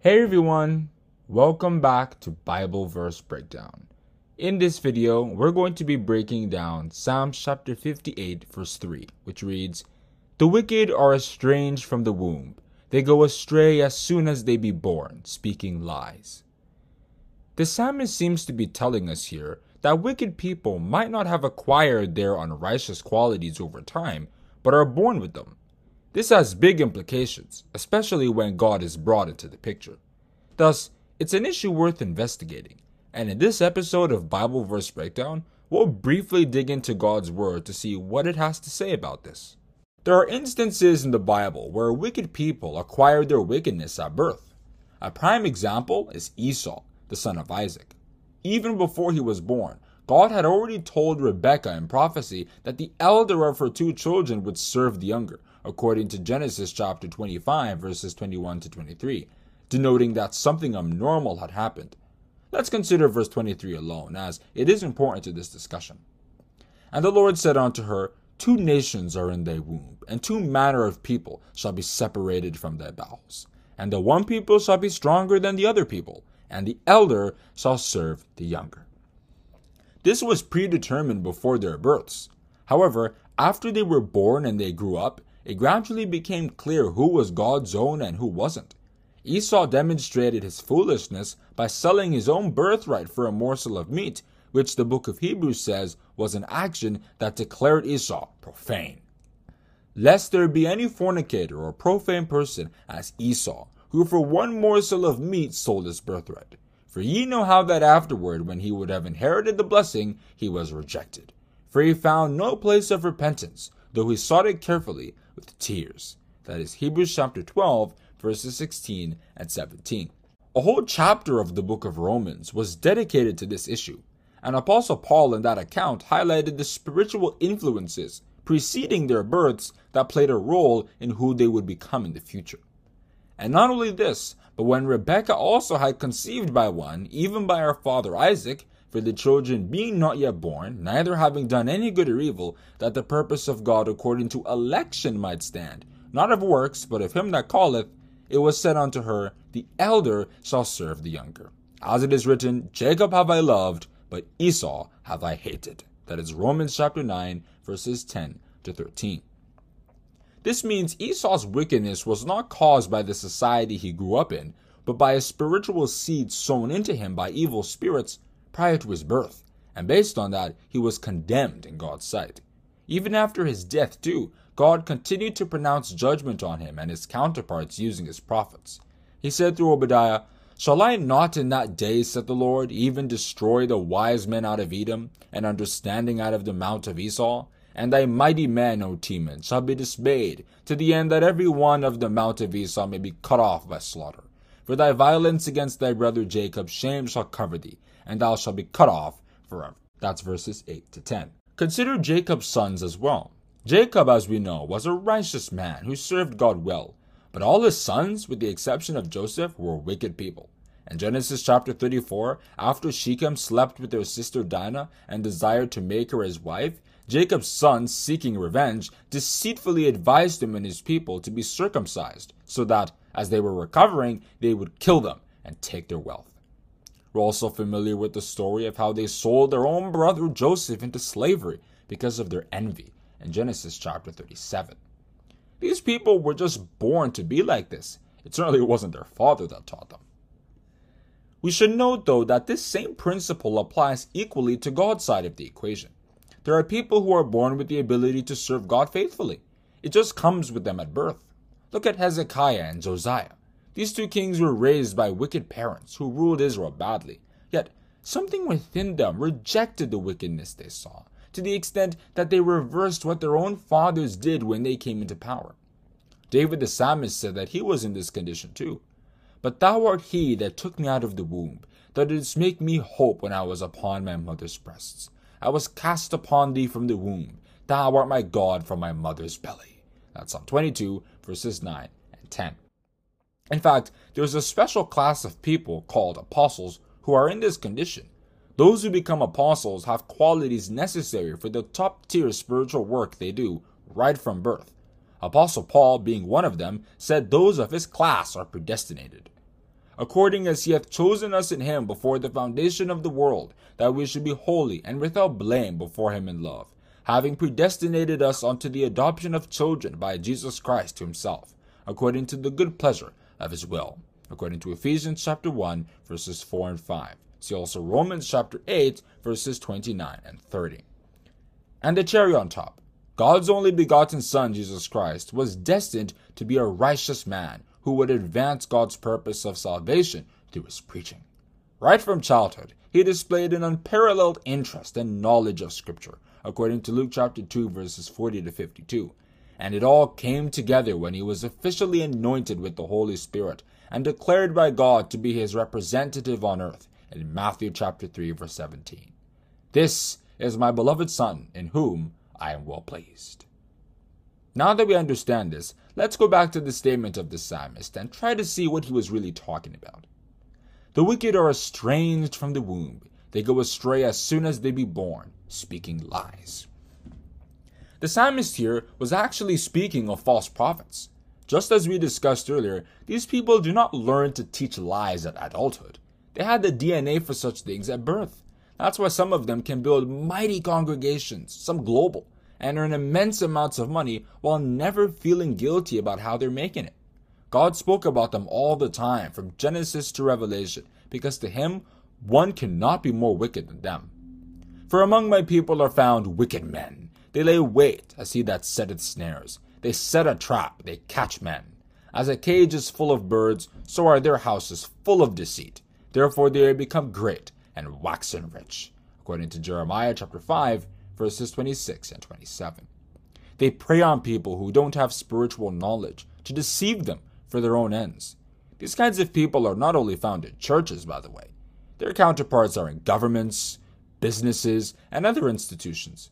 Hey everyone, welcome back to Bible Verse Breakdown. In this video, we're going to be breaking down Psalms chapter 58, verse 3, which reads, The wicked are estranged from the womb. They go astray as soon as they be born, speaking lies. The psalmist seems to be telling us here that wicked people might not have acquired their unrighteous qualities over time, but are born with them. This has big implications, especially when God is brought into the picture. Thus, it's an issue worth investigating, and in this episode of Bible Verse Breakdown, we'll briefly dig into God's Word to see what it has to say about this. There are instances in the Bible where wicked people acquired their wickedness at birth. A prime example is Esau, the son of Isaac. Even before he was born, God had already told Rebekah in prophecy that the elder of her two children would serve the younger, according to Genesis chapter 25, verses 21 to 23, denoting that something abnormal had happened. Let's consider verse 23 alone, as it is important to this discussion. And the Lord said unto her, Two nations are in thy womb, and two manner of people shall be separated from thy bowels. And the one people shall be stronger than the other people, and the elder shall serve the younger. This was predetermined before their births. However, after they were born and they grew up, it gradually became clear who was God's own and who wasn't. Esau demonstrated his foolishness by selling his own birthright for a morsel of meat, which the book of Hebrews says was an action that declared Esau profane. Lest there be any fornicator or profane person as Esau, who for one morsel of meat sold his birthright. For ye know how that afterward, when he would have inherited the blessing, he was rejected. For he found no place of repentance, though he sought it carefully with tears. That is Hebrews chapter 12, verses 16 and 17. A whole chapter of the book of Romans was dedicated to this issue, and Apostle Paul in that account highlighted the spiritual influences preceding their births that played a role in who they would become in the future. And not only this, but when Rebekah also had conceived by one, even by her father Isaac, for the children being not yet born, neither having done any good or evil, that the purpose of God according to election might stand, not of works, but of him that calleth, it was said unto her, The elder shall serve the younger. As it is written, Jacob have I loved, but Esau have I hated. That is Romans chapter 9, verses 10 to 13. This means Esau's wickedness was not caused by the society he grew up in, but by a spiritual seed sown into him by evil spirits prior to his birth, and based on that, he was condemned in God's sight. Even after his death, too, God continued to pronounce judgment on him and his counterparts using his prophets. He said through Obadiah, Shall I not in that day, said the Lord, even destroy the wise men out of Edom, and understanding out of the mount of Esau? And thy mighty men, O Teman, shall be dismayed, to the end that every one of the mount of Esau may be cut off by slaughter. For thy violence against thy brother Jacob, shame shall cover thee, and thou shalt be cut off forever. That's verses 8 to 10. Consider Jacob's sons as well. Jacob, as we know, was a righteous man who served God well, but all his sons, with the exception of Joseph, were wicked people. In Genesis chapter 34, after Shechem slept with their sister Dinah and desired to make her his wife, Jacob's sons, seeking revenge, deceitfully advised him and his people to be circumcised, so that, as they were recovering, they would kill them and take their wealth. We're also familiar with the story of how they sold their own brother Joseph into slavery because of their envy in Genesis chapter 37. These people were just born to be like this. It certainly wasn't their father that taught them. We should note, though, that this same principle applies equally to God's side of the equation. There are people who are born with the ability to serve God faithfully. It just comes with them at birth. Look at Hezekiah and Josiah. These two kings were raised by wicked parents who ruled Israel badly. Yet, something within them rejected the wickedness they saw, to the extent that they reversed what their own fathers did when they came into power. David the psalmist said that he was in this condition too. But thou art he that took me out of the womb, that didst make me hope when I was upon my mother's breasts. I was cast upon thee from the womb. Thou art my God from my mother's belly. That's Psalm 22, verses 9 and 10. In fact, there's a special class of people called apostles who are in this condition. Those who become apostles have qualities necessary for the top tier spiritual work they do right from birth. Apostle Paul, being one of them, said those of his class are predestinated. according as he hath chosen us in him before the foundation of the world, that we should be holy and without blame before him in love, having predestinated us unto the adoption of children by Jesus Christ to himself, according to the good pleasure of his will, according to Ephesians chapter 1, verses 4 and 5. See also Romans chapter 8, verses 29 and 30. And the cherry on top. God's only begotten Son, Jesus Christ, was destined to be a righteous man who would advance God's purpose of salvation through his preaching. Right from childhood, he displayed an unparalleled interest and knowledge of Scripture, according to Luke chapter 2, verses 40 to 52. And it all came together when he was officially anointed with the Holy Spirit and declared by God to be his representative on earth in Matthew chapter 3, verse 17. This is my beloved Son, in whom I am well pleased. Now that we understand this, let's go back to the statement of the psalmist and try to see what he was really talking about. The wicked are estranged from the womb. They go astray as soon as they be born, speaking lies. The psalmist here was actually speaking of false prophets. Just as we discussed earlier, these people do not learn to teach lies at adulthood. They had the DNA for such things at birth. That's why some of them can build mighty congregations, some global, and earn immense amounts of money while never feeling guilty about how they're making it. God spoke about them all the time, from Genesis to Revelation, because to him, one cannot be more wicked than them. For among my people are found wicked men. They lay wait as he that setteth snares. They set a trap, they catch men. As a cage is full of birds, so are their houses full of deceit. Therefore they become great and waxen rich. According to Jeremiah chapter 5, verses 26 and 27. They prey on people who don't have spiritual knowledge to deceive them for their own ends. These kinds of people are not only found in churches, by the way, their counterparts are in governments, businesses, and other institutions.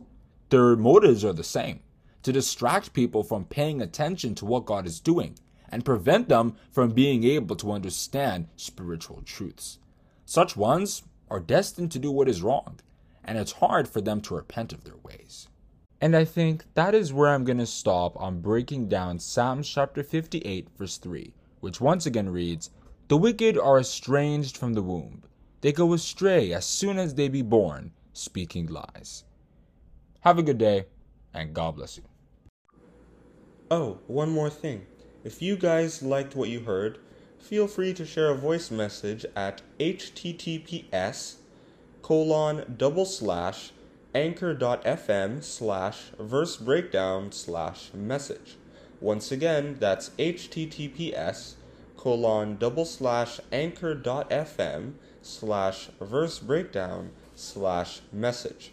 Their motives are the same to distract people from paying attention to what God is doing and prevent them from being able to understand spiritual truths. Such ones are destined to do what is wrong, and it's hard for them to repent of their ways. And I think that is where I'm going to stop on breaking down Psalms chapter 58, verse 3, which once again reads The wicked are estranged from the womb, they go astray as soon as they be born, speaking lies. Have a good day, and God bless you. Oh, one more thing. If you guys liked what you heard, feel free to share a voice message at https colon double slash anchor.fm slash verse breakdown slash message. Once again, that's https colon double slash anchor.fm slash verse breakdown slash message.